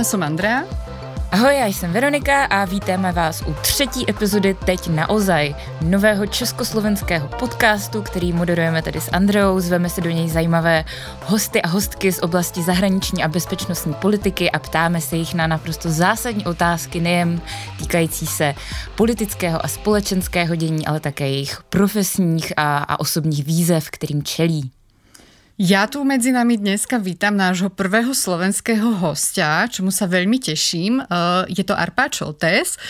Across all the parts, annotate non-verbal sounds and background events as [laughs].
já jsem Andrea. Ahoj, já jsem Veronika a vítáme vás u třetí epizody Teď na ozaj, nového československého podcastu, který moderujeme tady s Andreou. Zveme se do něj zajímavé hosty a hostky z oblasti zahraniční a bezpečnostní politiky a ptáme se jich na naprosto zásadní otázky, nejen týkající se politického a společenského dění, ale také jejich profesních a, a osobních výzev, kterým čelí. Ja tu medzi nami dneska vítam nášho prvého slovenského hostia, čomu sa veľmi teším. Eh, je to Arpáč Šoltés.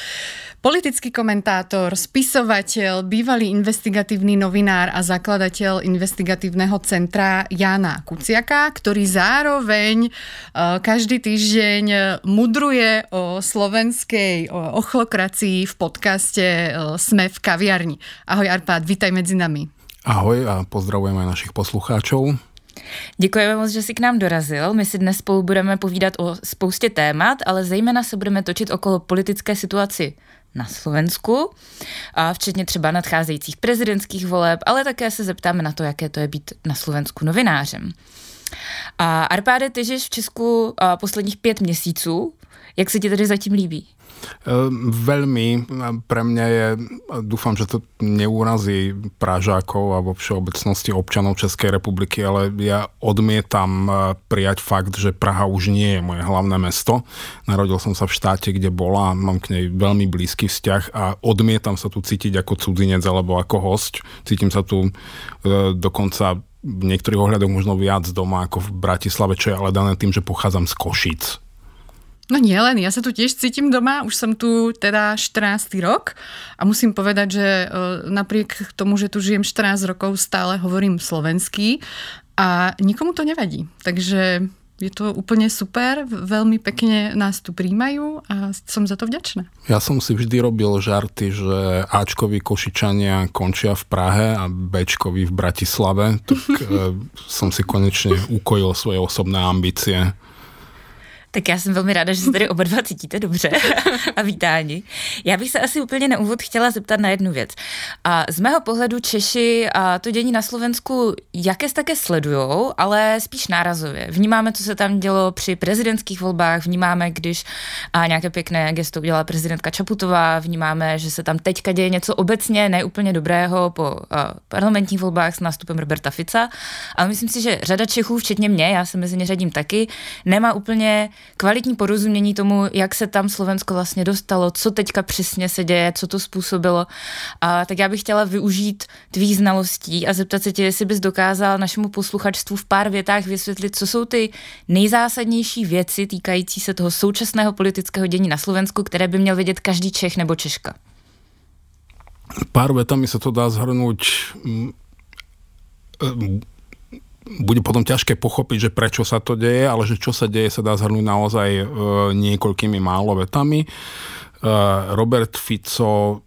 Politický komentátor, spisovateľ, bývalý investigatívny novinár a zakladateľ investigatívneho centra Jana Kuciaka, ktorý zároveň eh, každý týždeň mudruje o slovenskej ochlokracii v podcaste eh, Sme v kaviarni. Ahoj Arpád, vítaj medzi nami. Ahoj a pozdravujem aj našich poslucháčov. Děkujeme moc, že jsi k nám dorazil. My si dnes spolu budeme povídat o spoustě témat, ale zejména se budeme točit okolo politické situaci na Slovensku, a včetně třeba nadcházejících prezidentských voleb, ale také se zeptáme na to, jaké to je být na Slovensku novinářem. A Arpáde, ty žiješ v Česku posledních pět měsíců. Jak se ti tady zatím líbí? Ehm, veľmi. Pre mňa je, dúfam, že to neurazí Pražákov alebo všeobecnosti občanov Českej republiky, ale ja odmietam e, prijať fakt, že Praha už nie je moje hlavné mesto. Narodil som sa v štáte, kde bola, mám k nej veľmi blízky vzťah a odmietam sa tu cítiť ako cudzinec alebo ako host. Cítim sa tu e, dokonca v niektorých ohľadoch možno viac doma ako v Bratislave, čo je ale dané tým, že pochádzam z Košic No nielen, ja sa tu tiež cítim doma, už som tu teda 14. rok a musím povedať, že e, napriek tomu, že tu žijem 14 rokov, stále hovorím slovensky a nikomu to nevadí. Takže je to úplne super, veľmi pekne nás tu príjmajú a som za to vďačná. Ja som si vždy robil žarty, že Ačkovi Košičania končia v Prahe a Bčkovi v Bratislave, tak [laughs] e, som si konečne ukojil svoje osobné ambície. Tak já jsem velmi ráda, že se tady oba dva cítíte dobře [laughs] a vítáni. Já bych se asi úplně na úvod chtěla zeptat na jednu věc. A z mého pohledu Češi a to dění na Slovensku jaké také sledujou, ale spíš nárazově. Vnímáme, co se tam dělo při prezidentských volbách, vnímáme, když a nějaké pěkné gesto udělala prezidentka Čaputová, vnímáme, že se tam teďka děje něco obecně neúplně dobrého po a, parlamentních volbách s nástupem Roberta Fica, ale myslím si, že řada Čechů, včetně mě, já se mezi ně řadím taky, nemá úplně kvalitní porozumění tomu, jak se tam Slovensko vlastně dostalo, co teďka přesně se děje, co to způsobilo. A tak já bych chtěla využít tvých znalostí a zeptat se tě, jestli bys dokázal našemu posluchačstvu v pár větách vysvětlit, co jsou ty nejzásadnější věci týkající se toho současného politického dění na Slovensku, které by měl vědět každý Čech nebo Češka. Pár vetami sa to dá zhrnúť bude potom ťažké pochopiť, že prečo sa to deje, ale že čo sa deje sa dá zhrnúť naozaj e, niekoľkými málo vetami. E, Robert Fico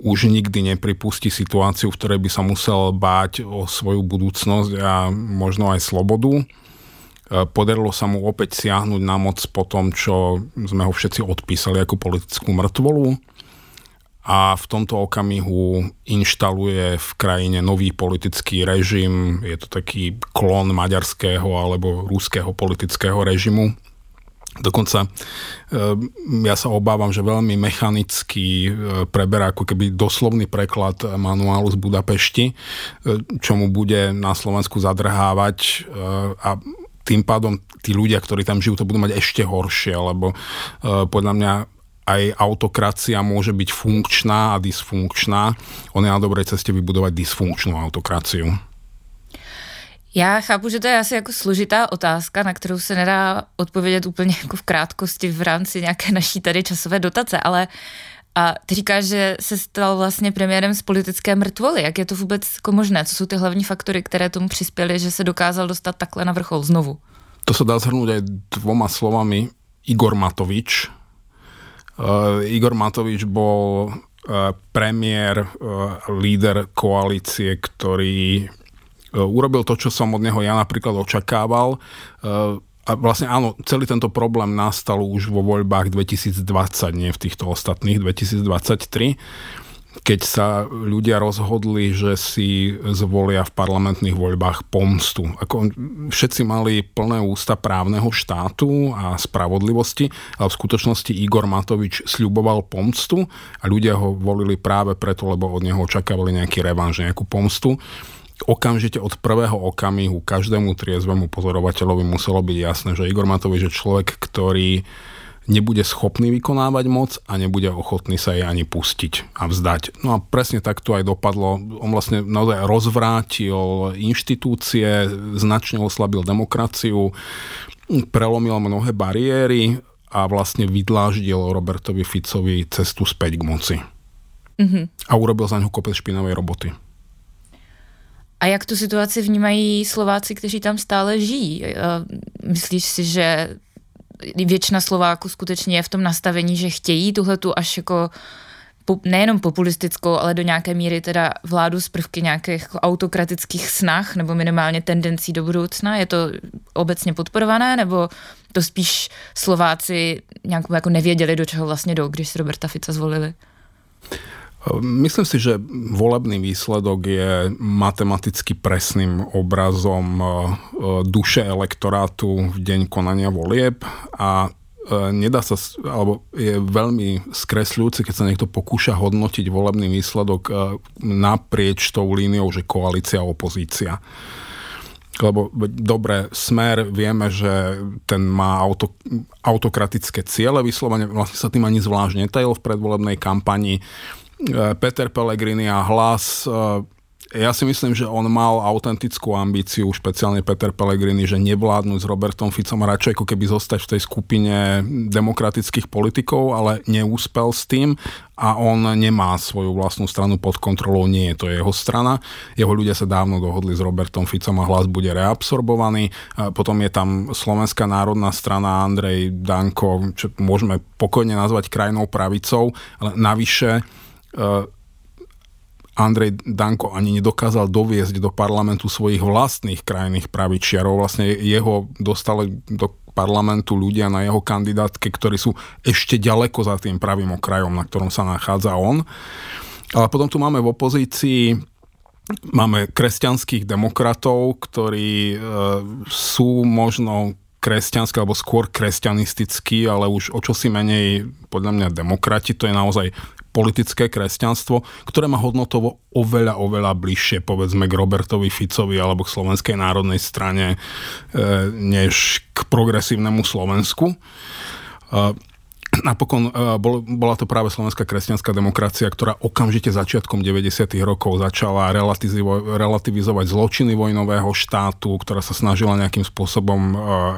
už nikdy nepripustí situáciu, v ktorej by sa musel báť o svoju budúcnosť a možno aj slobodu. E, podarilo sa mu opäť siahnuť na moc po tom, čo sme ho všetci odpísali ako politickú mŕtvolu a v tomto okamihu inštaluje v krajine nový politický režim. Je to taký klon maďarského alebo ruského politického režimu. Dokonca e, ja sa obávam, že veľmi mechanicky e, preberá ako keby doslovný preklad manuálu z Budapešti, e, čo mu bude na Slovensku zadrhávať a tým pádom tí ľudia, ktorí tam žijú, to budú mať ešte horšie, lebo podľa mňa aj autokracia môže byť funkčná a dysfunkčná. On je na dobrej ceste vybudovať dysfunkčnú autokraciu. Já chápu, že to je asi jako složitá otázka, na kterou se nedá odpovědět úplně jako v krátkosti v rámci nějaké naší tady časové dotace, ale a ty říkáš, že se stal vlastně premiérem z politické mrtvoly. Jak je to vůbec jako možné? Co jsou ty hlavní faktory, které tomu přispěly, že se dokázal dostat takhle na vrchol znovu? To sa dá zhrnúť aj dvoma slovami. Igor Matovič, Igor Matovič bol uh, premiér, uh, líder koalície, ktorý urobil to, čo som od neho ja napríklad očakával. A vlastne áno, celý tento problém nastal už vo voľbách 2020, nie v týchto ostatných, 2023 keď sa ľudia rozhodli, že si zvolia v parlamentných voľbách pomstu. Ako všetci mali plné ústa právneho štátu a spravodlivosti, ale v skutočnosti Igor Matovič sľuboval pomstu a ľudia ho volili práve preto, lebo od neho očakávali nejaký revanž, nejakú pomstu okamžite od prvého okamihu každému triezvemu pozorovateľovi muselo byť jasné, že Igor Matovič je človek, ktorý nebude schopný vykonávať moc a nebude ochotný sa jej ani pustiť a vzdať. No a presne tak to aj dopadlo. On vlastne naozaj rozvrátil inštitúcie, značne oslabil demokraciu, prelomil mnohé bariéry a vlastne vydláždil Robertovi Ficovi cestu späť k moci. Mm-hmm. A urobil za ňu kopec špinavej roboty. A jak tu situaci vnímají Slováci, kteří tam stále žijí? Myslíš si, že většina Slováků skutečně je v tom nastavení, že chtějí tuhle tu až jako nejenom populistickou, ale do nějaké míry teda vládu z prvky nějakých autokratických snah nebo minimálně tendencí do budoucna? Je to obecně podporované nebo to spíš Slováci nějak jako nevěděli, do čeho vlastně jdou, když si Roberta Fica zvolili? Myslím si, že volebný výsledok je matematicky presným obrazom e, e, duše elektorátu v deň konania volieb a e, nedá sa, alebo je veľmi skresľujúci, keď sa niekto pokúša hodnotiť volebný výsledok naprieč tou líniou, že koalícia a opozícia. Lebo dobre, smer, vieme, že ten má auto, autokratické ciele, vyslovene vlastne sa tým ani zvlášť netajil v predvolebnej kampani E, Peter Pellegrini a hlas e, ja si myslím, že on mal autentickú ambíciu, špeciálne Peter Pellegrini, že nevládnuť s Robertom Ficom a radšej ako keby zostať v tej skupine demokratických politikov, ale neúspel s tým a on nemá svoju vlastnú stranu pod kontrolou, nie je to jeho strana. Jeho ľudia sa dávno dohodli s Robertom Ficom a hlas bude reabsorbovaný. Potom je tam Slovenská národná strana Andrej Danko, čo môžeme pokojne nazvať krajnou pravicou, ale navyše Eh, Andrej Danko ani nedokázal doviesť do parlamentu svojich vlastných krajných pravičiarov. Vlastne jeho dostali do parlamentu ľudia na jeho kandidátke, ktorí sú ešte ďaleko za tým pravým okrajom, na ktorom sa nachádza on. Ale potom tu máme v opozícii máme kresťanských demokratov, ktorí e, sú možno kresťanský alebo skôr kresťanistický, ale už o čosi menej podľa mňa demokrati. To je naozaj politické kresťanstvo, ktoré má hodnotovo oveľa, oveľa bližšie povedzme k Robertovi Ficovi alebo k Slovenskej národnej strane e, než k progresívnemu Slovensku. [clears throat] Napokon e, bol, bola to práve Slovenská kresťanská demokracia, ktorá okamžite začiatkom 90. rokov začala relativizo- relativizovať zločiny vojnového štátu, ktorá sa snažila nejakým spôsobom e,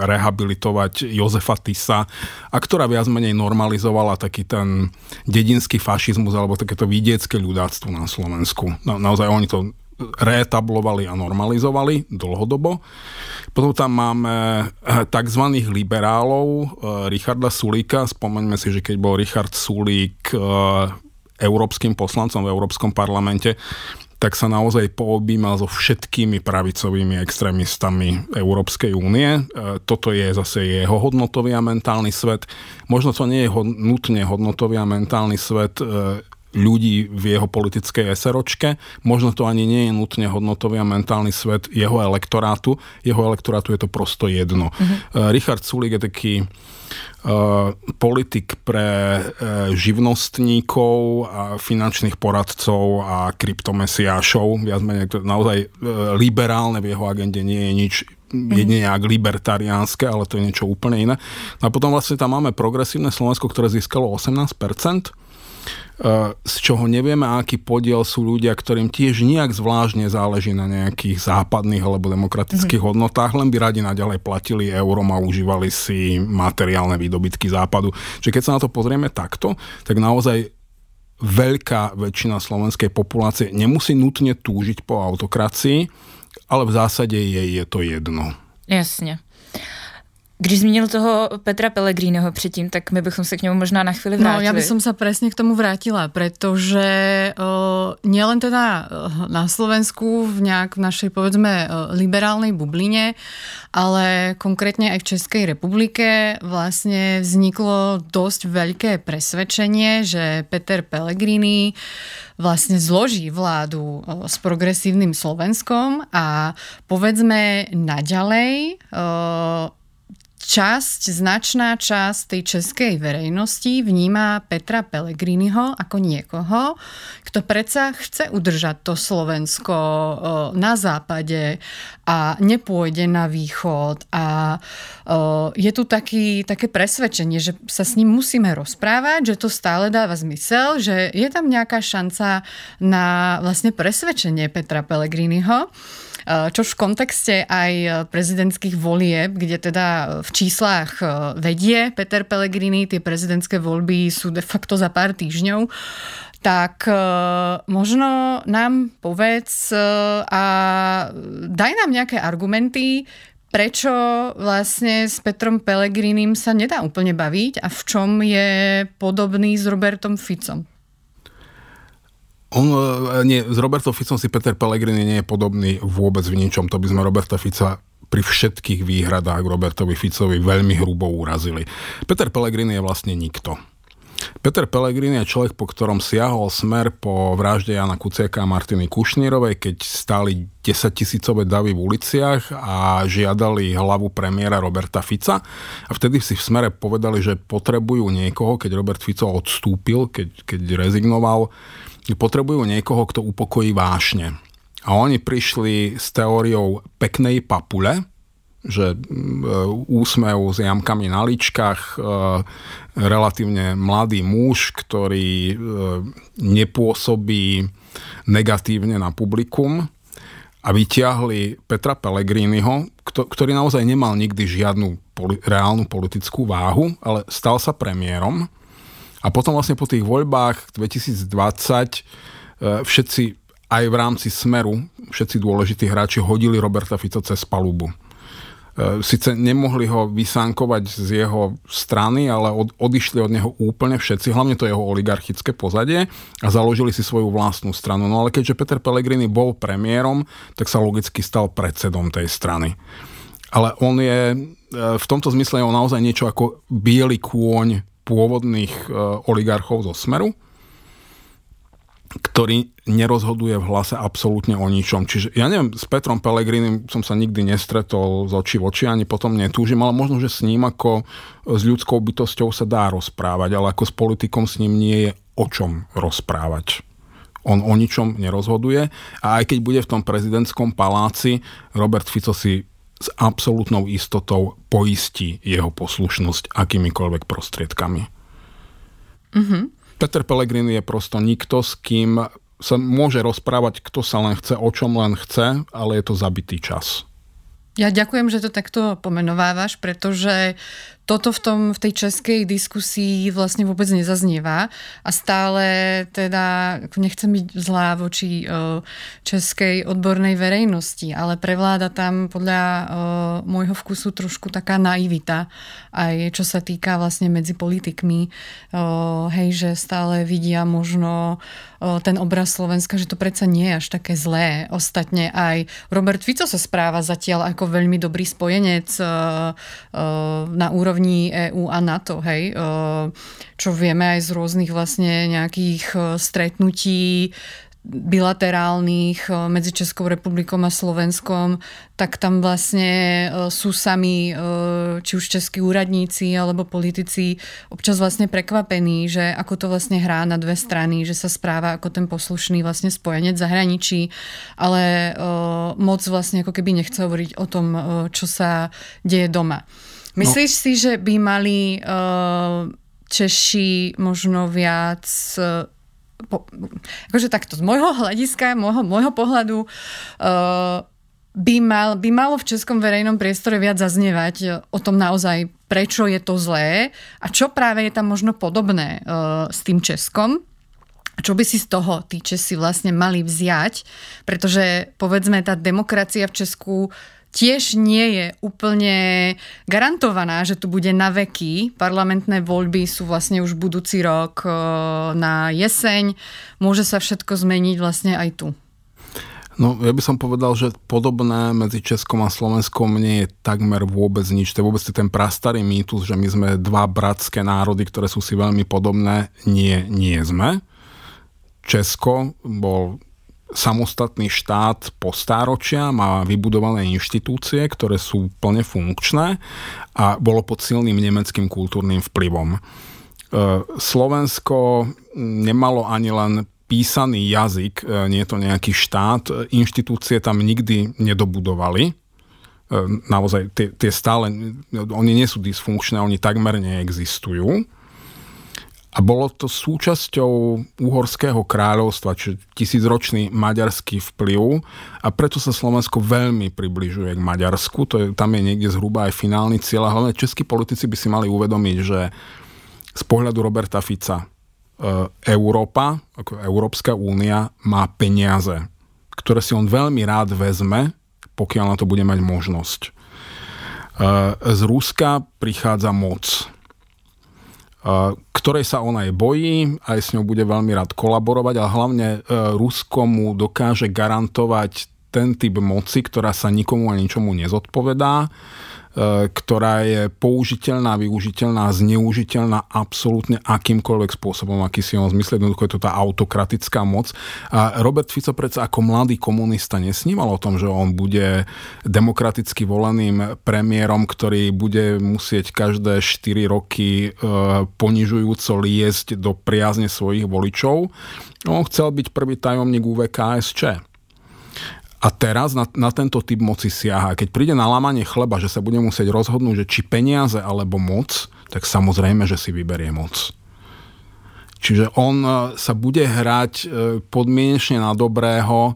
rehabilitovať Jozefa Tisa a ktorá viac menej normalizovala taký ten dedinský fašizmus alebo takéto vidiecké ľudáctvo na Slovensku. Na, naozaj oni to reetablovali a normalizovali dlhodobo. Potom tam máme eh, tzv. liberálov eh, Richarda Sulíka. Spomeňme si, že keď bol Richard Sulík eh, európskym poslancom v Európskom parlamente, tak sa naozaj poobímal so všetkými pravicovými extrémistami Európskej únie. Toto je zase jeho hodnotový a mentálny svet. Možno to nie je nutne hodnotový a mentálny svet ľudí v jeho politickej SROčke. Možno to ani nie je nutne hodnotový a mentálny svet jeho elektorátu. Jeho elektorátu je to prosto jedno. Uh-huh. Richard Sulik je taký Uh, politik pre uh, živnostníkov a finančných poradcov a kryptomesiášov. Viac menej to naozaj uh, liberálne v jeho agende nie je nič jedine ak libertariánske, ale to je niečo úplne iné. No a potom vlastne tam máme progresívne Slovensko, ktoré získalo 18%, z čoho nevieme, aký podiel sú ľudia, ktorým tiež nejak zvláštne záleží na nejakých západných alebo demokratických mm-hmm. hodnotách, len by radi naďalej platili eurom a užívali si materiálne výdobytky západu. Čiže keď sa na to pozrieme takto, tak naozaj veľká väčšina slovenskej populácie nemusí nutne túžiť po autokracii, ale v zásade jej je to jedno. Jasne. Když zmínil toho Petra Pellegriniho předtím, tak my bychom se k němu možná na chvíli vrátili. No, ja by som sa presne k tomu vrátila, pretože uh, nielen teda na Slovensku v nejak v našej povedzme liberálnej bubline, ale konkrétne aj v Českej republike vlastne vzniklo dosť veľké presvedčenie, že Peter Pellegrini vlastne zloží vládu s progresívnym Slovenskom a povedzme naďalej časť, značná časť tej českej verejnosti vníma Petra Pellegriniho ako niekoho, kto predsa chce udržať to Slovensko na západe a nepôjde na východ a je tu taký, také presvedčenie, že sa s ním musíme rozprávať, že to stále dáva zmysel, že je tam nejaká šanca na vlastne presvedčenie Petra Pellegriniho. Eh, čo v kontexte aj eh, prezidentských volieb, kde teda v číslach eh, vedie Peter Pellegrini, tie prezidentské voľby sú de facto za pár týždňov, tak možno nám povedz a daj nám nejaké argumenty, prečo vlastne s Petrom Pellegrinim sa nedá úplne baviť a v čom je podobný s Robertom Ficom. On, e, nie, s Robertom Ficom si Peter Pellegrini nie je podobný vôbec v ničom. To by sme Roberta Fica pri všetkých výhradách Robertovi Ficovi veľmi hrubo urazili. Peter Pellegrini je vlastne nikto. Peter Pellegrini je človek, po ktorom siahol smer po vražde Jana Kuciaka a Martiny Kušnírovej, keď stáli 10 tisícové davy v uliciach a žiadali hlavu premiéra Roberta Fica. A vtedy si v smere povedali, že potrebujú niekoho, keď Robert Fico odstúpil, keď, keď rezignoval, potrebujú niekoho, kto upokojí vášne. A oni prišli s teóriou peknej papule, že e, úsmev s jamkami na ličkách, e, relatívne mladý muž, ktorý e, nepôsobí negatívne na publikum a vyťahli Petra Pellegriniho, ktorý naozaj nemal nikdy žiadnu reálnu politickú váhu, ale stal sa premiérom a potom vlastne po tých voľbách 2020 e, všetci aj v rámci Smeru, všetci dôležití hráči hodili Roberta Fico cez palubu. E, Sice nemohli ho vysánkovať z jeho strany, ale od, odišli od neho úplne všetci, hlavne to jeho oligarchické pozadie a založili si svoju vlastnú stranu. No ale keďže Peter Pellegrini bol premiérom, tak sa logicky stal predsedom tej strany. Ale on je, e, v tomto zmysle je on naozaj niečo ako biely kôň pôvodných e, oligarchov zo Smeru, ktorý nerozhoduje v hlase absolútne o ničom. Čiže ja neviem, s Petrom Pelegrinim som sa nikdy nestretol z očí v oči, ani potom netúžim, ale možno, že s ním ako s ľudskou bytosťou sa dá rozprávať, ale ako s politikom s ním nie je o čom rozprávať. On o ničom nerozhoduje a aj keď bude v tom prezidentskom paláci, Robert Fico si s absolútnou istotou poistí jeho poslušnosť akýmikoľvek prostriedkami. Mm-hmm. Peter Pellegrini je prosto nikto, s kým sa môže rozprávať, kto sa len chce, o čom len chce, ale je to zabitý čas. Ja ďakujem, že to takto pomenovávaš, pretože toto v, tom, v tej českej diskusii vlastne vôbec nezaznieva a stále teda nechcem byť zlá voči českej odbornej verejnosti, ale prevláda tam podľa môjho vkusu trošku taká naivita aj čo sa týka vlastne medzi politikmi, hej, že stále vidia možno ten obraz Slovenska, že to predsa nie je až také zlé. Ostatne aj Robert Fico sa správa zatiaľ ako veľmi dobrý spojenec na úrovni úrovni EÚ a NATO, hej, čo vieme aj z rôznych vlastne nejakých stretnutí bilaterálnych medzi Českou republikou a Slovenskom, tak tam vlastne sú sami či už českí úradníci alebo politici občas vlastne prekvapení, že ako to vlastne hrá na dve strany, že sa správa ako ten poslušný vlastne spojenec zahraničí, ale moc vlastne ako keby nechce hovoriť o tom, čo sa deje doma. Myslíš no. si, že by mali uh, Češi možno viac uh, po, akože takto, z môjho hľadiska, môjho, môjho pohľadu uh, by, mal, by malo v českom verejnom priestore viac zaznievať o tom naozaj, prečo je to zlé a čo práve je tam možno podobné uh, s tým Českom. Čo by si z toho tí Česi vlastne mali vziať, pretože povedzme tá demokracia v Česku tiež nie je úplne garantovaná, že tu bude na veky. Parlamentné voľby sú vlastne už budúci rok na jeseň. Môže sa všetko zmeniť vlastne aj tu. No, ja by som povedal, že podobné medzi Českom a Slovenskom nie je takmer vôbec nič. To je vôbec ten prastarý mýtus, že my sme dva bratské národy, ktoré sú si veľmi podobné. Nie, nie sme. Česko bol samostatný štát po stáročia, má vybudované inštitúcie, ktoré sú plne funkčné a bolo pod silným nemeckým kultúrnym vplyvom. E, Slovensko nemalo ani len písaný jazyk, e, nie je to nejaký štát, inštitúcie tam nikdy nedobudovali. E, naozaj tie, tie stále, oni nie sú dysfunkčné, oni takmer neexistujú. A bolo to súčasťou uhorského kráľovstva, čiže tisícročný maďarský vplyv a preto sa Slovensko veľmi približuje k Maďarsku. To je, tam je niekde zhruba aj finálny cieľ a hlavne českí politici by si mali uvedomiť, že z pohľadu Roberta Fica E, Európa, ako Európska únia, má peniaze, ktoré si on veľmi rád vezme, pokiaľ na to bude mať možnosť. E, z Ruska prichádza moc, ktorej sa ona aj bojí, aj s ňou bude veľmi rád kolaborovať, ale hlavne Rusko mu dokáže garantovať ten typ moci, ktorá sa nikomu a ničomu nezodpovedá, E, ktorá je použiteľná, využiteľná, zneužiteľná absolútne akýmkoľvek spôsobom, aký si on zmyslel. Jednoducho je to tá autokratická moc. A Robert Fico predsa ako mladý komunista nesníval o tom, že on bude demokraticky voleným premiérom, ktorý bude musieť každé 4 roky e, ponižujúco liesť do priazne svojich voličov. On chcel byť prvý tajomník UVKSČ. A teraz na, na tento typ moci siaha. Keď príde na lámanie chleba, že sa bude musieť rozhodnúť, že či peniaze alebo moc, tak samozrejme, že si vyberie moc. Čiže on e, sa bude hrať e, podmienečne na dobrého,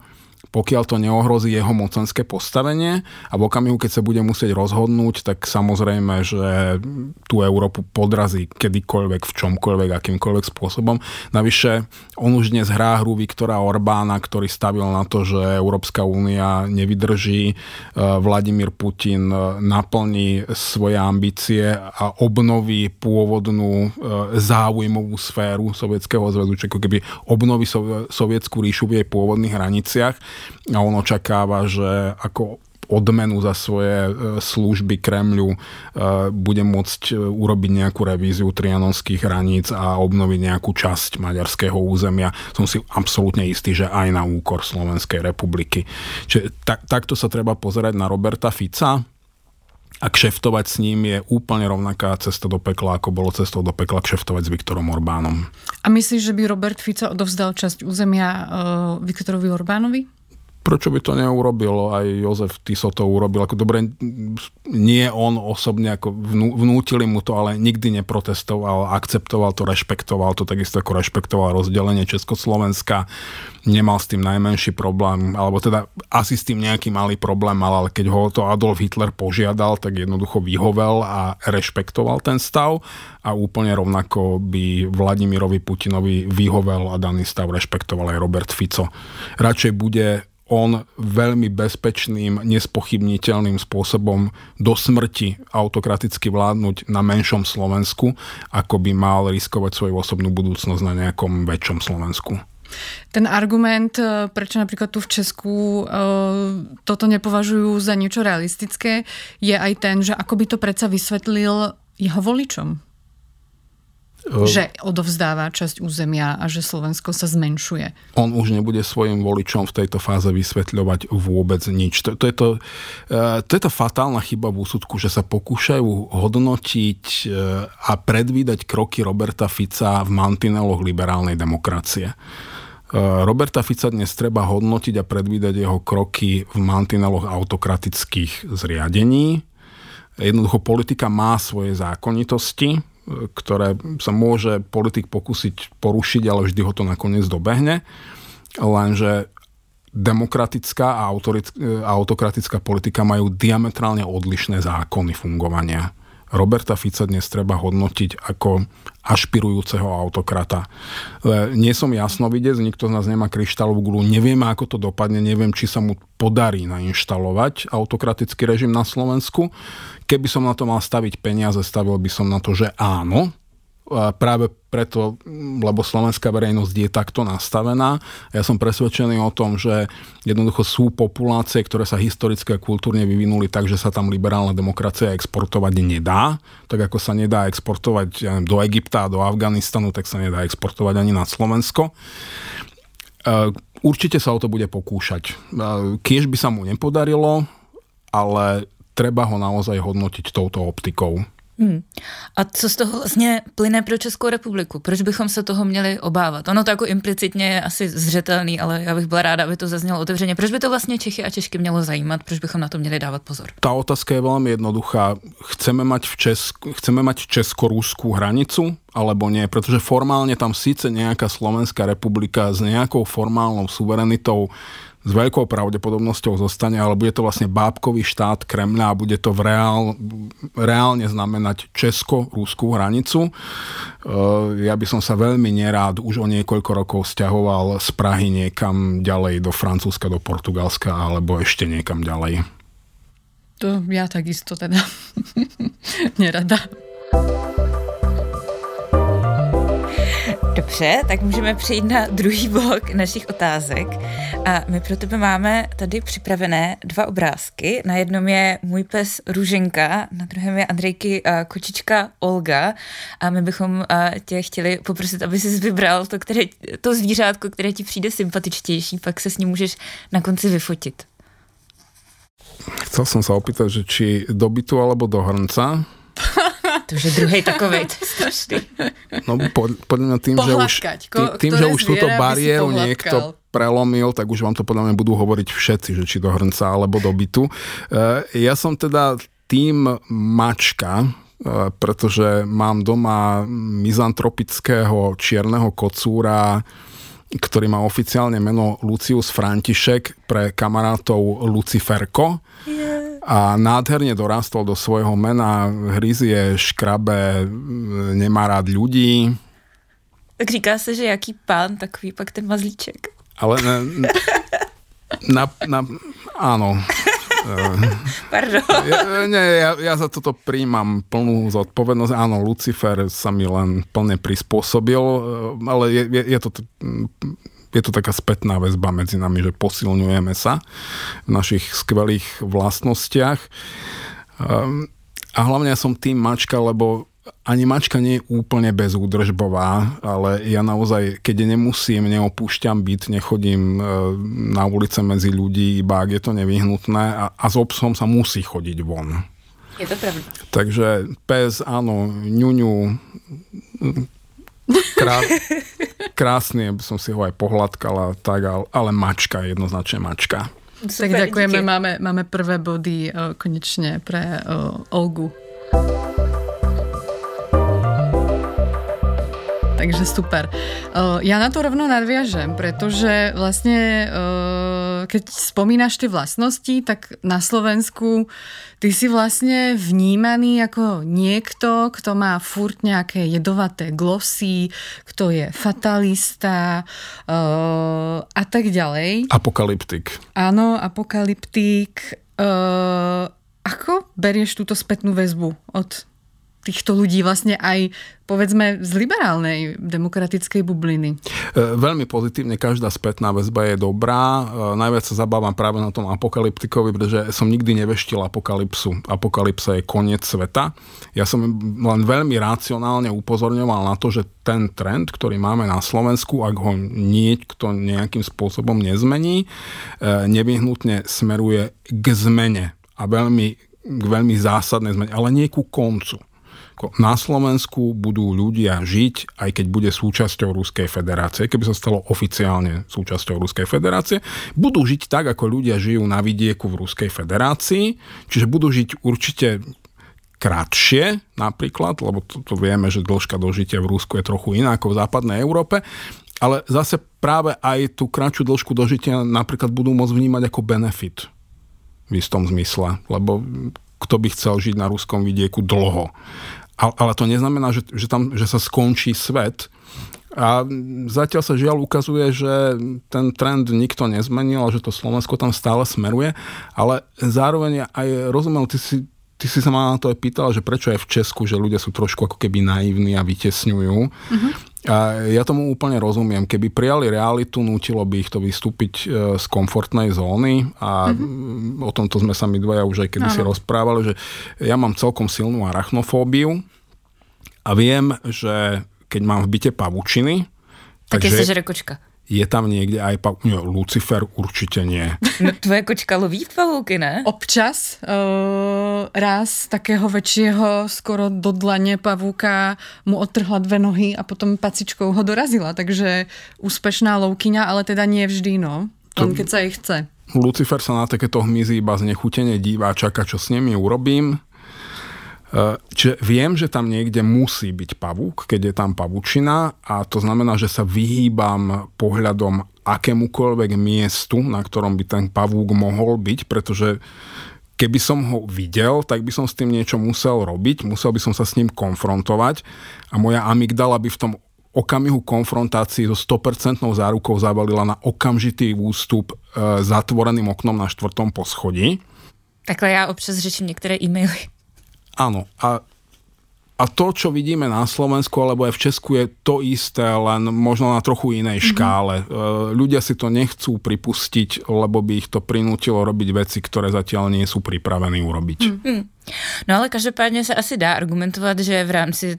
pokiaľ to neohrozí jeho mocenské postavenie a v okamihu, keď sa bude musieť rozhodnúť, tak samozrejme, že tú Európu podrazí kedykoľvek, v čomkoľvek, akýmkoľvek spôsobom. Navyše, on už dnes hrá hru Viktora Orbána, ktorý stavil na to, že Európska únia nevydrží, e, Vladimír Putin e, naplní svoje ambície a obnoví pôvodnú e, záujmovú sféru Sovietskeho zväzu, čiže keby obnoví Sovietskú ríšu v jej pôvodných hraniciach a on očakáva, že ako odmenu za svoje e, služby Kremľu e, bude môcť e, urobiť nejakú revíziu trianonských hraníc a obnoviť nejakú časť maďarského územia. Som si absolútne istý, že aj na úkor Slovenskej republiky. Čiže tak, takto sa treba pozerať na Roberta Fica a kšeftovať s ním je úplne rovnaká cesta do pekla, ako bolo cestou do pekla kšeftovať s Viktorom Orbánom. A myslíš, že by Robert Fico odovzdal časť územia uh, Viktorovi Orbánovi? Prečo by to neurobil? Aj Jozef Tiso to urobil. Ako dobre, nie on osobne, ako vnútili mu to, ale nikdy neprotestoval, akceptoval to, rešpektoval to, takisto ako rešpektoval rozdelenie Československa. Nemal s tým najmenší problém, alebo teda asi s tým nejaký malý problém mal, ale keď ho to Adolf Hitler požiadal, tak jednoducho vyhovel a rešpektoval ten stav a úplne rovnako by Vladimirovi Putinovi vyhovel a daný stav rešpektoval aj Robert Fico. Radšej bude on veľmi bezpečným, nespochybniteľným spôsobom do smrti autokraticky vládnuť na menšom Slovensku, ako by mal riskovať svoju osobnú budúcnosť na nejakom väčšom Slovensku. Ten argument, e, prečo napríklad tu v Česku e, toto nepovažujú za niečo realistické, je aj ten, že ako by to predsa vysvetlil jeho voličom. Ehm, že odovzdáva časť územia a že Slovensko sa zmenšuje. On už nebude svojim voličom v tejto fáze vysvetľovať vôbec nič. To, to, je, to, eh, to je to fatálna chyba v úsudku, že sa pokúšajú hodnotiť eh, a predvídať kroky Roberta Fica v mantineloch liberálnej demokracie. Eh, Roberta Fica dnes treba hodnotiť a predvídať jeho kroky v mantineloch autokratických zriadení. Jednoducho politika má svoje zákonitosti, ktoré sa môže politik pokúsiť porušiť, ale vždy ho to nakoniec dobehne. Lenže demokratická a autokratická politika majú diametrálne odlišné zákony fungovania. Roberta Fica dnes treba hodnotiť ako ašpirujúceho autokrata. Nie som jasnovidec, nikto z nás nemá kryštálovú gulu, nevieme, ako to dopadne, neviem, či sa mu podarí nainštalovať autokratický režim na Slovensku. Keby som na to mal staviť peniaze, stavil by som na to, že áno, práve preto, lebo slovenská verejnosť je takto nastavená. Ja som presvedčený o tom, že jednoducho sú populácie, ktoré sa historicky a kultúrne vyvinuli tak, že sa tam liberálna demokracia exportovať nedá. Tak ako sa nedá exportovať ja neviem, do Egypta a do Afganistanu, tak sa nedá exportovať ani na Slovensko. E, určite sa o to bude pokúšať. E, kiež by sa mu nepodarilo, ale treba ho naozaj hodnotiť touto optikou. Hmm. A co z toho vlastně plyne pro Českou republiku? Proč bychom se toho měli obávat? Ono to jako implicitně je asi zřetelný, ale já bych byla ráda, aby to zaznělo otevřeně. Proč by to vlastně Čechy a Češky mělo zajímat? Proč bychom na to měli dávat pozor? Ta otázka je velmi jednoduchá. Chceme mať, v Česku, chceme mať česko-rúskú hranicu? alebo nie, pretože formálne tam síce nejaká Slovenská republika s nejakou formálnou suverenitou s veľkou pravdepodobnosťou zostane, ale bude to vlastne bábkový štát Kremľa a bude to v reál, reálne znamenať česko-rúskú hranicu. E, ja by som sa veľmi nerád už o niekoľko rokov stiahoval z Prahy niekam ďalej do Francúzska, do Portugalska alebo ešte niekam ďalej. To ja takisto teda [laughs] nerada. Dobře, tak můžeme přejít na druhý blok našich otázek. A my pro tebe máme tady připravené dva obrázky. Na jednom je můj pes Růženka, na druhém je Andrejky uh, kočička Olga. A my bychom uh, tě chtěli poprosit, aby jsi vybral to, které, to zvířátko, které ti přijde sympatičtější, pak se s ním můžeš na konci vyfotit. Chcel som sa opýtať, že či do bytu alebo do hrnca. [laughs] To už je druhý takový, [laughs] to je strašný. No pod, podľa mňa tým, že už, tým, tým že už túto bariéru niekto prelomil, tak už vám to podľa mňa budú hovoriť všetci, že či do hrnca alebo do bytu. E, ja som teda tým mačka, e, pretože mám doma mizantropického čierneho kocúra, ktorý má oficiálne meno Lucius František pre kamarátov Luciferko. Yeah a nádherne dorastol do svojho mena, hryzie, škrabe, nemá rád ľudí. Tak říká se, že jaký pán, takový pak ten mazlíček. Ale ne, na, na, áno. Pardon. Ja, nie, ja, ja za toto príjmam plnú zodpovednosť. Áno, Lucifer sa mi len plne prispôsobil, ale je, je, je to je to taká spätná väzba medzi nami, že posilňujeme sa v našich skvelých vlastnostiach. Um, a hlavne ja som tým mačka, lebo ani mačka nie je úplne bezúdržbová, ale ja naozaj, keď nemusím, neopúšťam byt, nechodím e, na ulice medzi ľudí, iba ak je to nevyhnutné a, a s obsom sa musí chodiť von. Je to pravda. Takže pes, áno, ňuňu, krát, [laughs] krásny, aby som si ho aj pohľadkala, tak, ale mačka, jednoznačne mačka. Super, tak ďakujeme, máme, máme prvé body uh, konečne pre uh, Olgu. Takže super. Uh, ja na to rovno nadviažem, pretože vlastne uh, keď spomínaš tie vlastnosti, tak na Slovensku ty si vlastne vnímaný ako niekto, kto má furt nejaké jedovaté glosy, kto je fatalista uh, a tak ďalej. Apokalyptik. Áno, apokalyptik. Uh, ako berieš túto spätnú väzbu od týchto ľudí vlastne aj povedzme z liberálnej demokratickej bubliny? E, veľmi pozitívne, každá spätná väzba je dobrá. E, najviac sa zabávam práve na tom apokalyptikovi, pretože som nikdy neveštil apokalypsu. Apokalypsa je koniec sveta. Ja som len veľmi racionálne upozorňoval na to, že ten trend, ktorý máme na Slovensku, ak ho niekto nejakým spôsobom nezmení, e, nevyhnutne smeruje k zmene a veľmi, k veľmi zásadnej zmene, ale nie ku koncu na Slovensku budú ľudia žiť, aj keď bude súčasťou Ruskej federácie, keby sa stalo oficiálne súčasťou Ruskej federácie, budú žiť tak, ako ľudia žijú na vidieku v Ruskej federácii, čiže budú žiť určite kratšie napríklad, lebo to, to vieme, že dĺžka dožitia v Rusku je trochu iná ako v západnej Európe, ale zase práve aj tú kratšiu dĺžku dožitia napríklad budú môcť vnímať ako benefit v istom zmysle, lebo kto by chcel žiť na ruskom vidieku dlho. Ale, to neznamená, že, že, tam, že sa skončí svet, a zatiaľ sa žiaľ ukazuje, že ten trend nikto nezmenil a že to Slovensko tam stále smeruje, ale zároveň aj rozumel, ty si, ty si sa ma na to aj pýtala, že prečo aj v Česku, že ľudia sú trošku ako keby naivní a vytesňujú. Uh-huh. A ja tomu úplne rozumiem. Keby prijali realitu, nútilo by ich to vystúpiť e, z komfortnej zóny a uh-huh. o tomto sme sa my dvaja už aj kedy si rozprávali, že ja mám celkom silnú arachnofóbiu a viem, že keď mám v byte pavučiny. Tak takže je kočka. Je tam niekde aj pav... Nie, Lucifer určite nie. [laughs] No tvoje kočka loví pavúky, ne? Občas. Uh, raz takého väčšieho, skoro do dlane pavúka mu odtrhla dve nohy a potom pacičkou ho dorazila. Takže úspešná loukyňa, ale teda nie vždy, no. Len keď sa jej chce. Lucifer sa na takéto hmyzy iba znechutene díva a čaká, čo s nimi urobím. Čiže viem, že tam niekde musí byť pavúk, keď je tam pavučina a to znamená, že sa vyhýbam pohľadom akémukoľvek miestu, na ktorom by ten pavúk mohol byť, pretože keby som ho videl, tak by som s tým niečo musel robiť, musel by som sa s ním konfrontovať a moja amygdala by v tom okamihu konfrontácií so 100% zárukou zavalila na okamžitý ústup e, zatvoreným oknom na štvrtom poschodí. Takhle já občas řeším některé e-maily. Áno. A, a to, čo vidíme na Slovensku alebo aj v Česku je to isté, len možno na trochu inej mm-hmm. škále. E, ľudia si to nechcú pripustiť, lebo by ich to prinútilo robiť veci, ktoré zatiaľ nie sú pripravení urobiť. Mm-hmm. No ale každopádně se asi dá argumentovat, že v rámci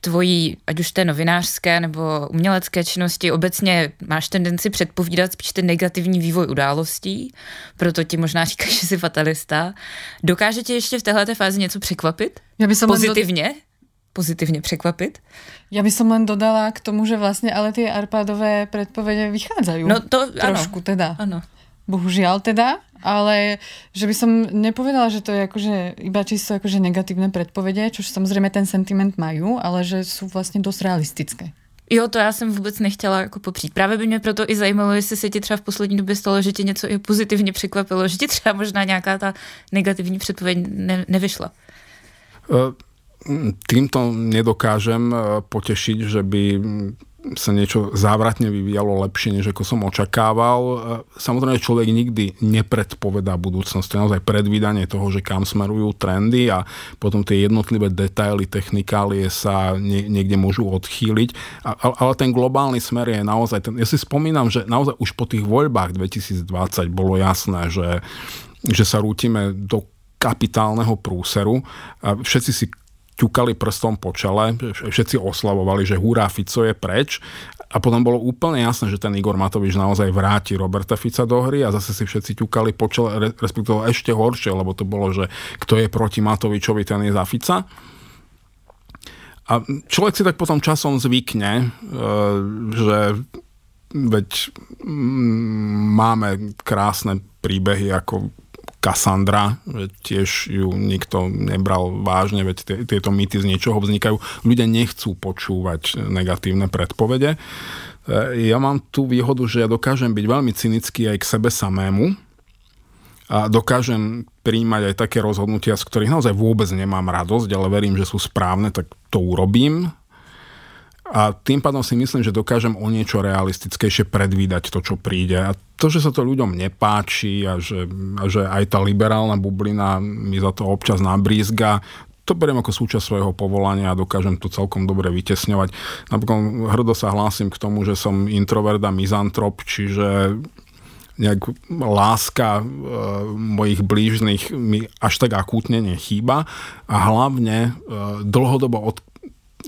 tvojí, ať už té novinářské nebo umělecké činnosti, obecně máš tendenci předpovídat spíš ten negativní vývoj událostí, proto ti možná říkáš, [laughs] že jsi fatalista. Dokáže tě ještě v téhle fázi něco překvapit? Já by som Pozitivně? Do... Pozitivně překvapit? Ja by som len dodala k tomu, že vlastne ale tie Arpádové predpovede vychádzajú. No to, trošku ano. teda. Ano. Bohužiaľ teda, ale že by som nepovedala, že to je akože iba čisto akože negatívne predpovede, čo samozrejme ten sentiment majú, ale že sú vlastne dosť realistické. Jo, to já jsem vůbec nechtěla jako popřít. Právě by mě proto i zajímalo, jestli se ti třeba v poslední době stalo, že ti něco i pozitivně překvapilo, že ti třeba možná nějaká ta negativní předpověď ne, nevyšla. Uh, týmto nedokážem potešiť, že by sa niečo závratne vyvíjalo lepšie, než ako som očakával. Samozrejme, človek nikdy nepredpovedá budúcnosť. To je naozaj predvídanie toho, že kam smerujú trendy a potom tie jednotlivé detaily, technikálie sa nie, niekde môžu odchýliť. Ale ten globálny smer je naozaj... Ten, ja si spomínam, že naozaj už po tých voľbách 2020 bolo jasné, že, že sa rútime do kapitálneho prúseru. A všetci si ťukali prstom po čele, všetci oslavovali, že hurá, Fico je preč a potom bolo úplne jasné, že ten Igor Matovič naozaj vráti Roberta Fica do hry a zase si všetci ťukali po čele, respektíve ešte horšie, lebo to bolo, že kto je proti Matovičovi, ten je za Fica. A človek si tak potom časom zvykne, e, že veď máme krásne príbehy ako Cassandra, že tiež ju nikto nebral vážne, veď tieto mýty z niečoho vznikajú. Ľudia nechcú počúvať negatívne predpovede. E, ja mám tú výhodu, že ja dokážem byť veľmi cynický aj k sebe samému a dokážem príjmať aj také rozhodnutia, z ktorých naozaj vôbec nemám radosť, ale verím, že sú správne, tak to urobím a tým pádom si myslím, že dokážem o niečo realistickejšie predvídať to, čo príde. A to, že sa to ľuďom nepáči a že, a že aj tá liberálna bublina mi za to občas nabrízga, to beriem ako súčasť svojho povolania a dokážem to celkom dobre vytesňovať. Napokon hrdo sa hlásim k tomu, že som introvert a mizantrop, čiže nejak láska e, mojich blížnych mi až tak akútne nechýba a hlavne e, dlhodobo od,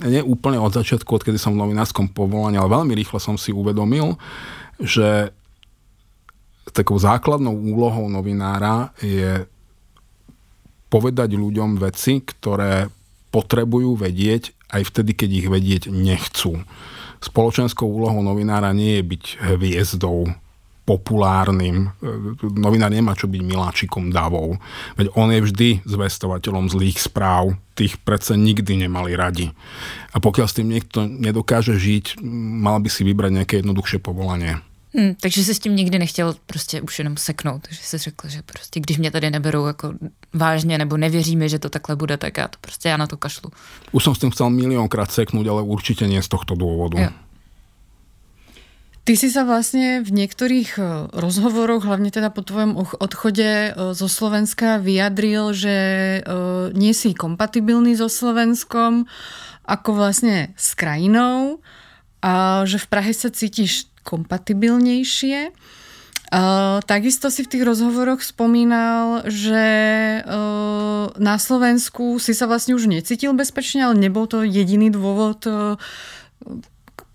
nie úplne od začiatku, odkedy som v novinárskom povolaní, ale veľmi rýchlo som si uvedomil, že takou základnou úlohou novinára je povedať ľuďom veci, ktoré potrebujú vedieť aj vtedy, keď ich vedieť nechcú. Spoločenskou úlohou novinára nie je byť hviezdou populárnym. Novinár nemá čo byť miláčikom davou. Veď on je vždy zvestovateľom zlých správ. Tých predsa nikdy nemali radi. A pokiaľ s tým niekto nedokáže žiť, mal by si vybrať nejaké jednoduchšie povolanie. Hmm, takže se s tím nikdy nechtěl prostě už jenom seknout, že jsi řekl, že prostě když mě tady neberou jako vážně nebo nevěří mi, že to takhle bude, tak já to prostě já na to kašlu. Už som s tým chcel miliónkrát seknúť, ale určite nie z tohto dôvodu. Jo. Ty si sa vlastne v niektorých e, rozhovoroch, hlavne teda po tvojom odchode e, zo Slovenska, vyjadril, že e, nie si kompatibilný so Slovenskom ako vlastne s krajinou a že v Prahe sa cítiš kompatibilnejšie. Takisto si v tých rozhovoroch spomínal, že na Slovensku si sa vlastne už necítil bezpečne, ale nebol to jediný dôvod,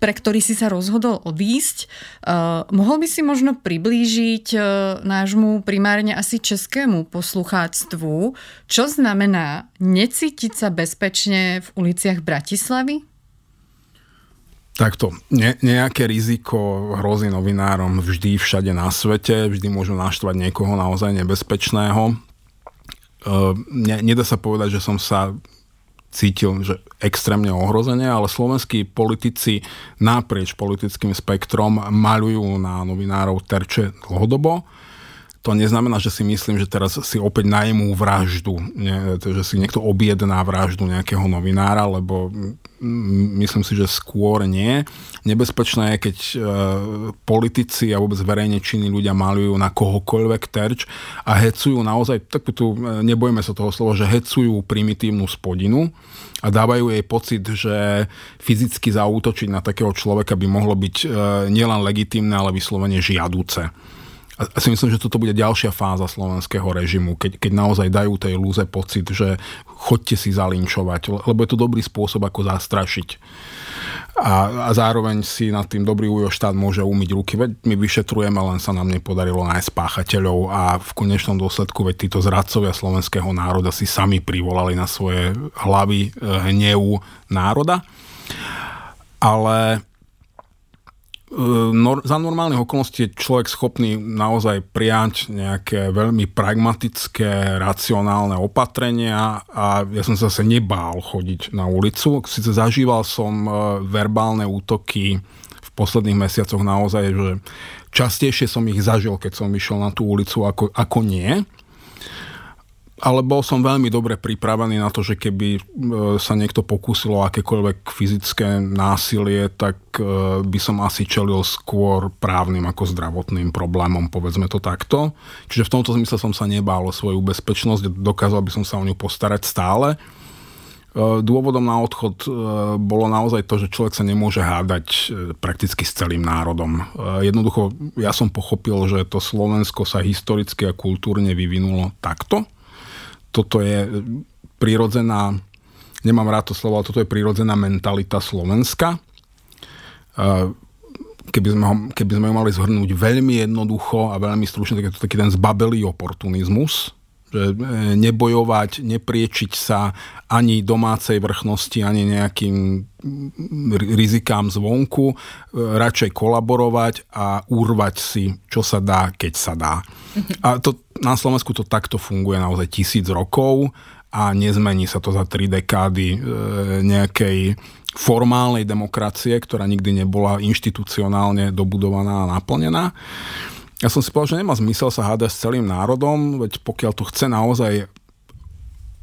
pre ktorý si sa rozhodol odísť. Uh, mohol by si možno priblížiť uh, nášmu primárne asi českému poslucháctvu, čo znamená necítiť sa bezpečne v uliciach Bratislavy? Takto, ne, nejaké riziko hrozí novinárom vždy všade na svete, vždy môžu naštvať niekoho naozaj nebezpečného. Uh, ne, nedá sa povedať, že som sa cítil, že extrémne ohrozenie, ale slovenskí politici naprieč politickým spektrom malujú na novinárov terče dlhodobo. To neznamená, že si myslím, že teraz si opäť najmú vraždu, nie, že si niekto objedná vraždu nejakého novinára, lebo myslím si, že skôr nie. Nebezpečné je, keď e, politici a vôbec verejne činní ľudia malujú na kohokoľvek terč a hecujú naozaj, tak tu e, nebojme sa toho slova, že hecujú primitívnu spodinu a dávajú jej pocit, že fyzicky zaútočiť na takého človeka by mohlo byť e, nielen legitimné, ale vyslovene žiaduce. Si myslím, že toto bude ďalšia fáza slovenského režimu, keď, keď naozaj dajú tej lúze pocit, že chodte si zalinčovať, lebo je to dobrý spôsob, ako zastrašiť. A, a zároveň si nad tým dobrý ujo štát môže umyť ruky, veď my vyšetrujeme, len sa nám nepodarilo nájsť páchateľov a v konečnom dôsledku, veď títo zradcovia slovenského národa si sami privolali na svoje hlavy eh, hnevu národa. Ale Nor- za normálnych okolností je človek schopný naozaj prijať nejaké veľmi pragmatické, racionálne opatrenia a ja som sa zase nebál chodiť na ulicu. Sice zažíval som e, verbálne útoky v posledných mesiacoch naozaj, že častejšie som ich zažil, keď som išiel na tú ulicu, ako, ako nie ale bol som veľmi dobre pripravený na to, že keby e, sa niekto pokúsilo akékoľvek fyzické násilie, tak e, by som asi čelil skôr právnym ako zdravotným problémom, povedzme to takto. Čiže v tomto zmysle som sa nebál o svoju bezpečnosť, dokázal by som sa o ňu postarať stále. E, dôvodom na odchod bolo naozaj to, že človek sa nemôže hádať prakticky s celým národom. Jednoducho ja som pochopil, že to Slovensko sa historicky a kultúrne vyvinulo takto, toto je prirodzená, nemám rád to slovo, ale toto je prirodzená mentalita Slovenska. Keby sme, ho, keby sme ho mali zhrnúť veľmi jednoducho a veľmi stručne, tak je to taký ten zbabelý oportunizmus, e, nebojovať, nepriečiť sa ani domácej vrchnosti, ani nejakým rizikám zvonku, e, radšej kolaborovať a urvať si, čo sa dá, keď sa dá. A to, na Slovensku to takto funguje naozaj tisíc rokov a nezmení sa to za tri dekády e, nejakej formálnej demokracie, ktorá nikdy nebola inštitucionálne dobudovaná a naplnená. Ja som si povedal, že nemá zmysel sa hádať s celým národom, veď pokiaľ to chce naozaj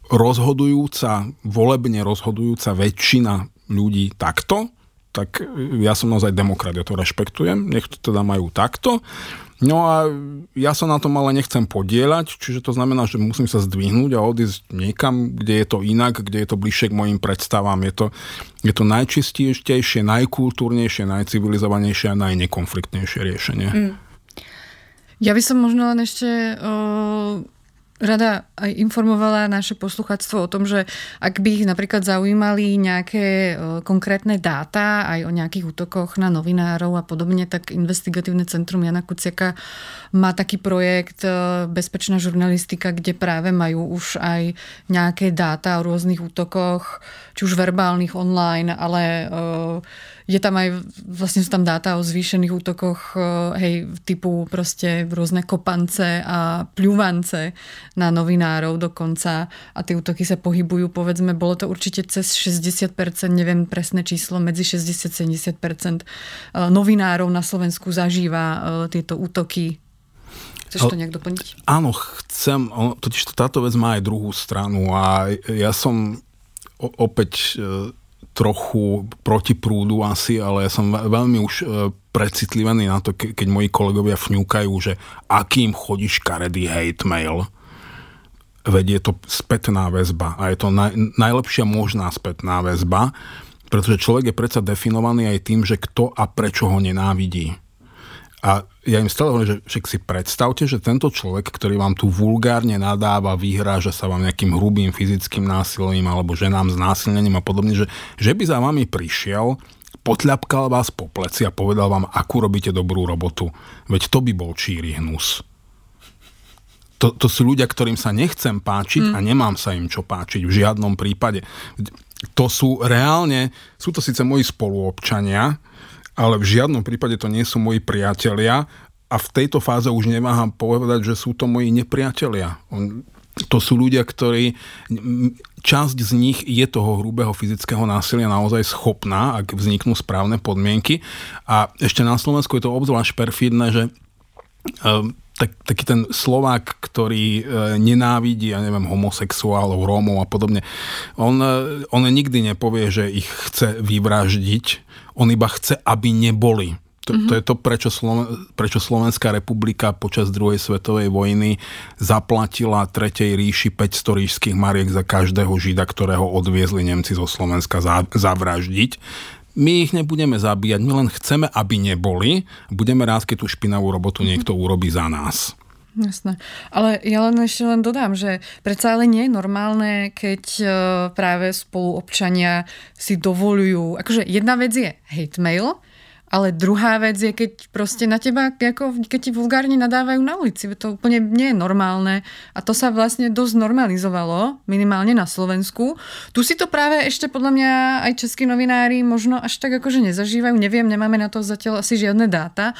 rozhodujúca, volebne rozhodujúca väčšina ľudí takto, tak ja som naozaj demokrat, ja to rešpektujem, nech to teda majú takto. No a ja sa na tom ale nechcem podielať, čiže to znamená, že musím sa zdvihnúť a odísť niekam, kde je to inak, kde je to bližšie k mojim predstavám. Je to, je to najčistejšie, najkultúrnejšie, najcivilizovanejšie a najnekonfliktnejšie riešenie. Mm. Ja by som možno len ešte... Uh rada aj informovala naše poslucháctvo o tom, že ak by ich napríklad zaujímali nejaké konkrétne dáta aj o nejakých útokoch na novinárov a podobne, tak Investigatívne centrum Jana Kuciaka má taký projekt Bezpečná žurnalistika, kde práve majú už aj nejaké dáta o rôznych útokoch, či už verbálnych online, ale je tam aj, vlastne sú tam dáta o zvýšených útokoch, hej, typu proste rôzne kopance a pľúvance na novinárov dokonca a tie útoky sa pohybujú, povedzme, bolo to určite cez 60%, neviem presné číslo, medzi 60-70% novinárov na Slovensku zažíva tieto útoky Chceš to nejak doplniť? Áno, chcem, totiž táto vec má aj druhú stranu a ja som opäť e, trochu proti prúdu asi, ale ja som veľmi už e, precitlivený na to, keď moji kolegovia fňúkajú, že akým chodíš karedý hate mail, veď je to spätná väzba a je to naj, najlepšia možná spätná väzba, pretože človek je predsa definovaný aj tým, že kto a prečo ho nenávidí. A ja im stále hovorím, že však si predstavte, že tento človek, ktorý vám tu vulgárne nadáva, vyhráža sa vám nejakým hrubým fyzickým násilím alebo ženám s násilnením a podobne, že, že by za vami prišiel, potľapkal vás po pleci a povedal vám, akú robíte dobrú robotu. Veď to by bol číri hnus. To, to sú ľudia, ktorým sa nechcem páčiť mm. a nemám sa im čo páčiť v žiadnom prípade. To sú reálne, sú to síce moji spoluobčania, ale v žiadnom prípade to nie sú moji priatelia a v tejto fáze už neváham povedať, že sú to moji nepriatelia. To sú ľudia, ktorí, časť z nich je toho hrubého fyzického násilia naozaj schopná, ak vzniknú správne podmienky. A ešte na Slovensku je to obzvlášť perfidné, že ehm, tak, taký ten Slovák, ktorý e, nenávidí, ja neviem, homosexuálov, Rómov a podobne, on, e, on nikdy nepovie, že ich chce vyvraždiť, on iba chce, aby neboli. To, to je to, prečo, Sloven, prečo Slovenská republika počas druhej svetovej vojny zaplatila Tretej ríši 500 ríšských mariek za každého žida, ktorého odviezli Nemci zo Slovenska zavraždiť my ich nebudeme zabíjať, my len chceme, aby neboli. Budeme rád, keď tú špinavú robotu niekto urobí za nás. Jasné. Ale ja len ešte len dodám, že predsa ale nie je normálne, keď e, práve spoluobčania si dovolujú, akože jedna vec je hate mail, ale druhá vec je, keď proste na teba, ako, keď ti vulgárne nadávajú na ulici. To úplne nie je normálne. A to sa vlastne dosť normalizovalo, minimálne na Slovensku. Tu si to práve ešte podľa mňa aj českí novinári možno až tak akože nezažívajú. Neviem, nemáme na to zatiaľ asi žiadne dáta,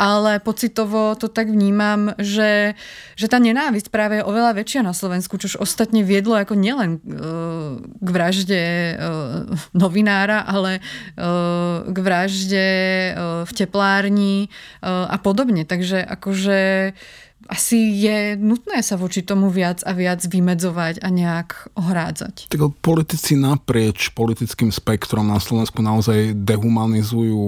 ale pocitovo to tak vnímam, že, že tá nenávisť práve je oveľa väčšia na Slovensku, čož ostatne viedlo ako nielen uh, k vražde uh, novinára, ale uh, k vražde v teplárni a podobne. Takže akože asi je nutné sa voči tomu viac a viac vymedzovať a nejak ohrádzať. Tak politici naprieč politickým spektrom na Slovensku naozaj dehumanizujú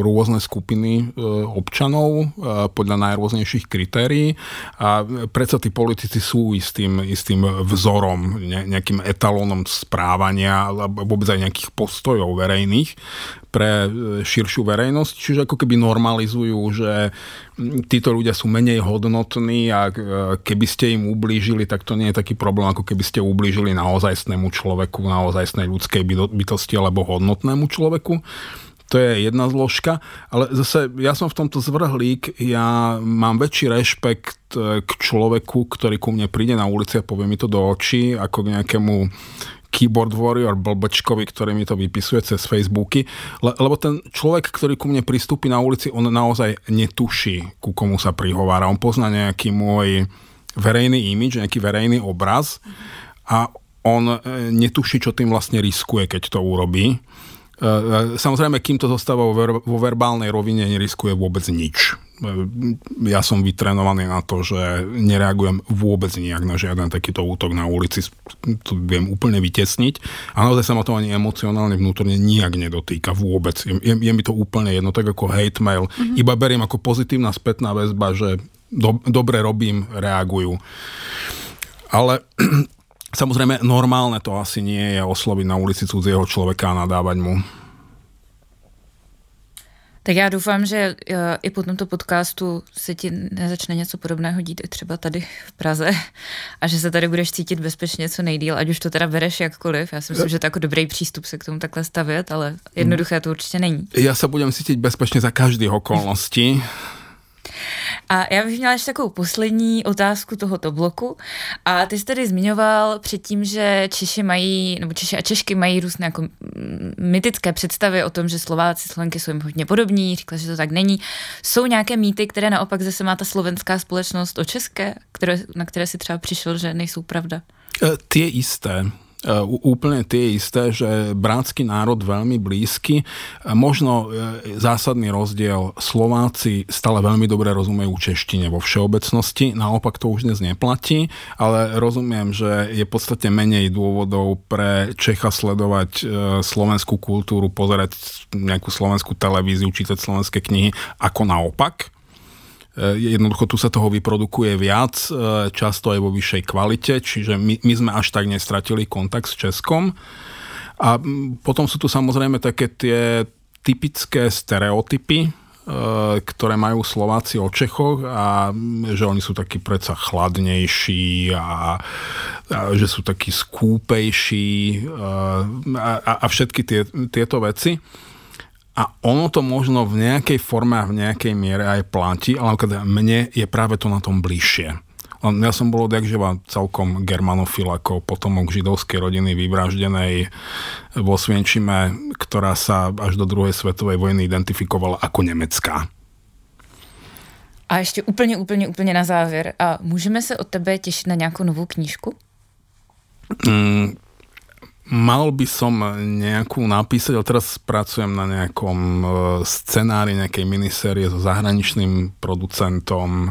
rôzne skupiny e, občanov e, podľa najrôznejších kritérií a predsa tí politici sú istým, istým vzorom, nejakým etalónom správania alebo vôbec aj nejakých postojov verejných pre e, širšiu verejnosť, čiže ako keby normalizujú, že títo ľudia sú menej hodnotní a e, keby ste im ublížili, tak to nie je taký problém, ako keby ste ublížili naozajstnému človeku, naozajstnej ľudskej bytosti alebo hodnotnému človeku. To je jedna zložka, ale zase ja som v tomto zvrhlík, ja mám väčší rešpekt e, k človeku, ktorý ku mne príde na ulici a povie mi to do očí, ako k nejakému keyboard warrior blbečkovi, ktorý mi to vypisuje cez Facebooky, le, lebo ten človek, ktorý ku mne pristúpi na ulici, on naozaj netuší, ku komu sa prihovára. On pozná nejaký môj verejný imič, nejaký verejný obraz a on e, netuší, čo tým vlastne riskuje, keď to urobí. E, e, samozrejme, kým to zostáva vo, ver- vo verbálnej rovine, neriskuje vôbec nič ja som vytrenovaný na to, že nereagujem vôbec nijak na žiaden takýto útok na ulici, to viem úplne vytesniť a naozaj sa ma to ani emocionálne vnútorne nijak nedotýka vôbec. Je, je, je mi to úplne jedno, tak ako hate mail. Mm-hmm. Iba beriem ako pozitívna spätná väzba, že do, dobre robím, reagujú. Ale samozrejme normálne to asi nie je osloviť na ulici cudzieho človeka a nadávať mu. Tak já doufám, že uh, i po tomto podcastu se ti nezačne něco podobného dít i třeba tady v Praze a že se tady budeš cítit bezpečně co nejdíl, ať už to teda bereš jakkoliv. Já si myslím, že to jako dobrý přístup se k tomu takhle stavět, ale jednoduché to určitě není. Já se budem cítit bezpečně za každý okolnosti. A já bych měla ještě takovou poslední otázku tohoto bloku. A ty jsi tady zmiňoval předtím, že Češi mají, nebo Češi a Češky mají různé jako mytické představy o tom, že Slováci, Slovenky jsou jim hodně podobní, říkala, že to tak není. Jsou nějaké mýty, které naopak zase má ta slovenská společnost o české, které, na které si třeba přišel, že nejsou pravda? E, tie isté. E, úplne tie isté, že brátsky národ veľmi blízky. E, možno zásadný rozdiel, Slováci stále veľmi dobre rozumejú češtine vo všeobecnosti, naopak to už dnes neplatí, ale rozumiem, že je v podstate menej dôvodov pre Čecha sledovať slovenskú kultúru, pozerať nejakú slovenskú televíziu, čítať slovenské knihy, ako naopak Jednoducho tu sa toho vyprodukuje viac, často aj vo vyššej kvalite, čiže my, my sme až tak nestratili kontakt s Českom. A potom sú tu samozrejme také tie typické stereotypy, ktoré majú Slováci o Čechoch a že oni sú takí predsa chladnejší a, a že sú takí skúpejší a, a, a všetky tie, tieto veci. A ono to možno v nejakej forme a v nejakej miere aj platí, ale mne je práve to na tom bližšie. Ja som bol odjakživa celkom germanofil ako potomok židovskej rodiny vyvraždenej vo Svienčime, ktorá sa až do druhej svetovej vojny identifikovala ako nemecká. A ještě úplně, úplně, úplně na závěr. A můžeme se od tebe těšit na nějakou novou knížku? Mm, Mal by som nejakú napísať, ale teraz pracujem na nejakom e, scenári nejakej minisérie so zahraničným producentom. E,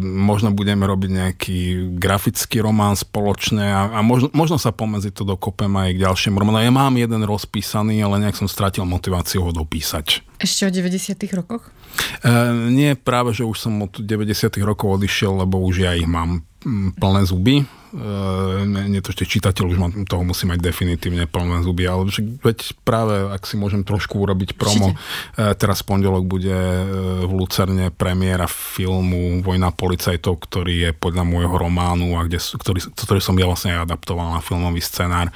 možno budeme robiť nejaký grafický román spoločne a, a možno, možno sa pomedzi to dokopem aj k ďalšiemu románu. Ja mám jeden rozpísaný, ale nejak som stratil motiváciu ho dopísať. Ešte o 90 rokoch? E, nie, práve, že už som od 90 rokov odišiel, lebo už ja ich mám plné zuby nie to ešte čitateľ už ma, toho musí mať definitívne plné zuby, ale veď práve, ak si môžem trošku urobiť promo, Určite. teraz v pondelok bude e, v Lucerne premiéra filmu Vojna policajtov, ktorý je podľa môjho románu a kde, ktorý, ktorý som ja vlastne adaptoval na filmový scenár.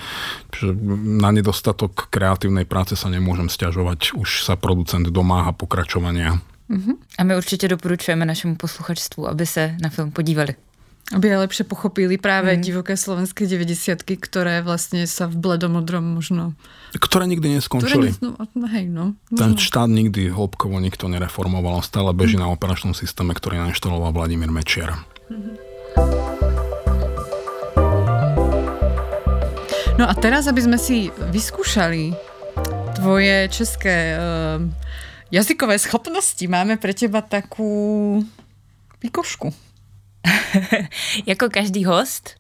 Čiže na nedostatok kreatívnej práce sa nemôžem stiažovať, už sa producent domáha pokračovania. Uh-huh. A my určitě doporučujeme našemu posluchačstvu, aby se na film podívali. Aby aj lepšie pochopili práve mm. divoké slovenské 90 ktoré vlastne sa v bledomodrom možno... Ktoré nikdy neskončili. Ktoré, no, hej, no, Ten štát nikdy hĺbkovo nikto nereformoval, stále beží mm. na operačnom systéme, ktorý nainštaloval Vladimír Mečiar. Mm-hmm. No a teraz, aby sme si vyskúšali tvoje české uh, jazykové schopnosti, máme pre teba takú pikošku. [laughs] jako každý host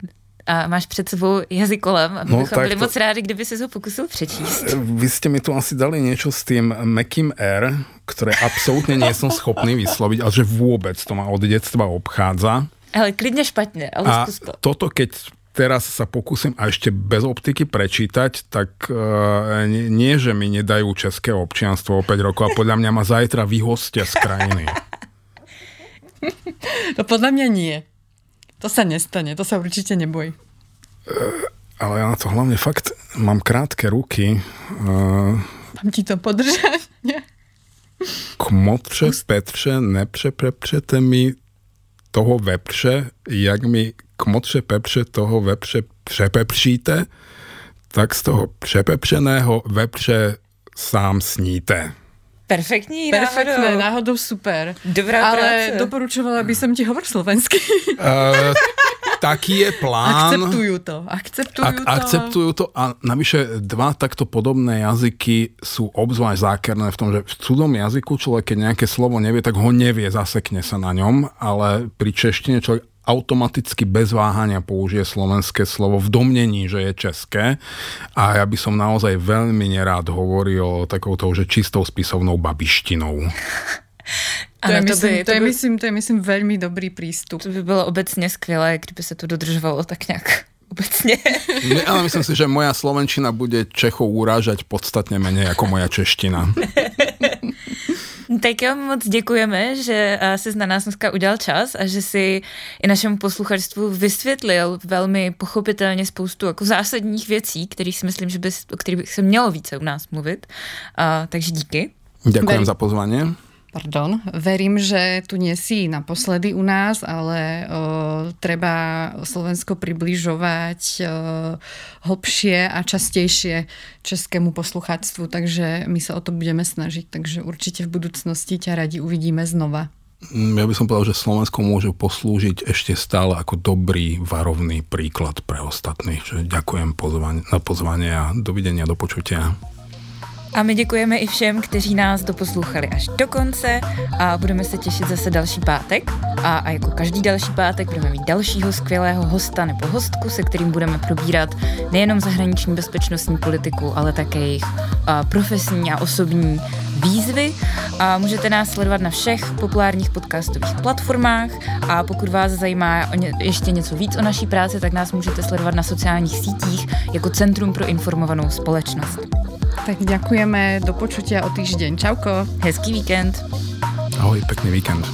a máš před sebou jazykolem a my no, byli to... moc rádi, kdyby si ho pokusil přečíst. Vy ste mi tu asi dali niečo s tým Mekým R, ktoré absolútne nie som schopný vysloviť, ale že vôbec to ma od detstva obchádza. Ale klidne špatne, ale a to. toto, keď teraz sa pokúsim a ešte bez optiky prečítať, tak nie, nie, že mi nedajú české občianstvo o 5 rokov a podľa mňa ma zajtra vyhostia z krajiny. [laughs] [laughs] No podľa mňa nie. To sa nestane, to sa určite neboj. Uh, ale ja na to hlavne fakt mám krátke ruky. Uh, mám ti to podržať? Kmotře, Petře, nepřeprepřete mi toho vepře, jak mi kmotře pepře toho vepře přepepříte, tak z toho přepepřeného vepře sám sníte. Perfektní Perfektné, náhodou. náhodou super. Dobrá Ale práce. doporučovala by som ti hovor slovensky. Uh, taký je plán. Akceptujú to. Akceptujú Ak, to. Akceptujú to a navyše dva takto podobné jazyky sú obzvlášť zákerné v tom, že v cudom jazyku človek, keď nejaké slovo nevie, tak ho nevie, zasekne sa na ňom, ale pri češtine človek automaticky bez váhania použije slovenské slovo v domnení, že je české a ja by som naozaj veľmi nerád hovoril takouto, že čistou spisovnou babištinou. [laughs] To, je, myslím, to, by, to, je, by, myslím, to je, myslím, veľmi dobrý prístup. To by bylo obecně skvělé, kdyby se to dodržovalo tak nějak [laughs] obecne. Ne, ale myslím si, že moja slovenčina bude Čechov urážať podstatne menej ako moja čeština. [laughs] Tak jo, moc děkujeme, že jsi na nás dneska udělal čas a že si i našemu posluchačstvu vysvětlil velmi pochopitelně spoustu jako zásadních věcí, kterých si myslím, že by, o kterých by se mělo více u nás mluvit. A, takže díky. Ďakujem za pozvanie. Pardon, verím, že tu nie si naposledy u nás, ale o, treba Slovensko približovať o, hlbšie a častejšie českému poslucháctvu, takže my sa o to budeme snažiť, takže určite v budúcnosti ťa radi uvidíme znova. Mm, ja by som povedal, že Slovensko môže poslúžiť ešte stále ako dobrý varovný príklad pre ostatných. Ďakujem pozvanie, na pozvanie a dovidenia, do počutia. A my děkujeme i všem, kteří nás doposlouchali až do konce a budeme se těšit zase další pátek. A, a jako každý další pátek budeme mít dalšího skvělého hosta nebo hostku, se kterým budeme probírat nejenom zahraniční bezpečnostní politiku, ale také jejich a, profesní a osobní výzvy. A můžete nás sledovat na všech populárních podcastových platformách a pokud vás zajímá ještě něco víc o naší práci, tak nás můžete sledovat na sociálních sítích jako Centrum pro informovanou společnost. Tak ďakujeme, do počutia o týždeň. Čauko. Hezký víkend. Ahoj, pekný víkend.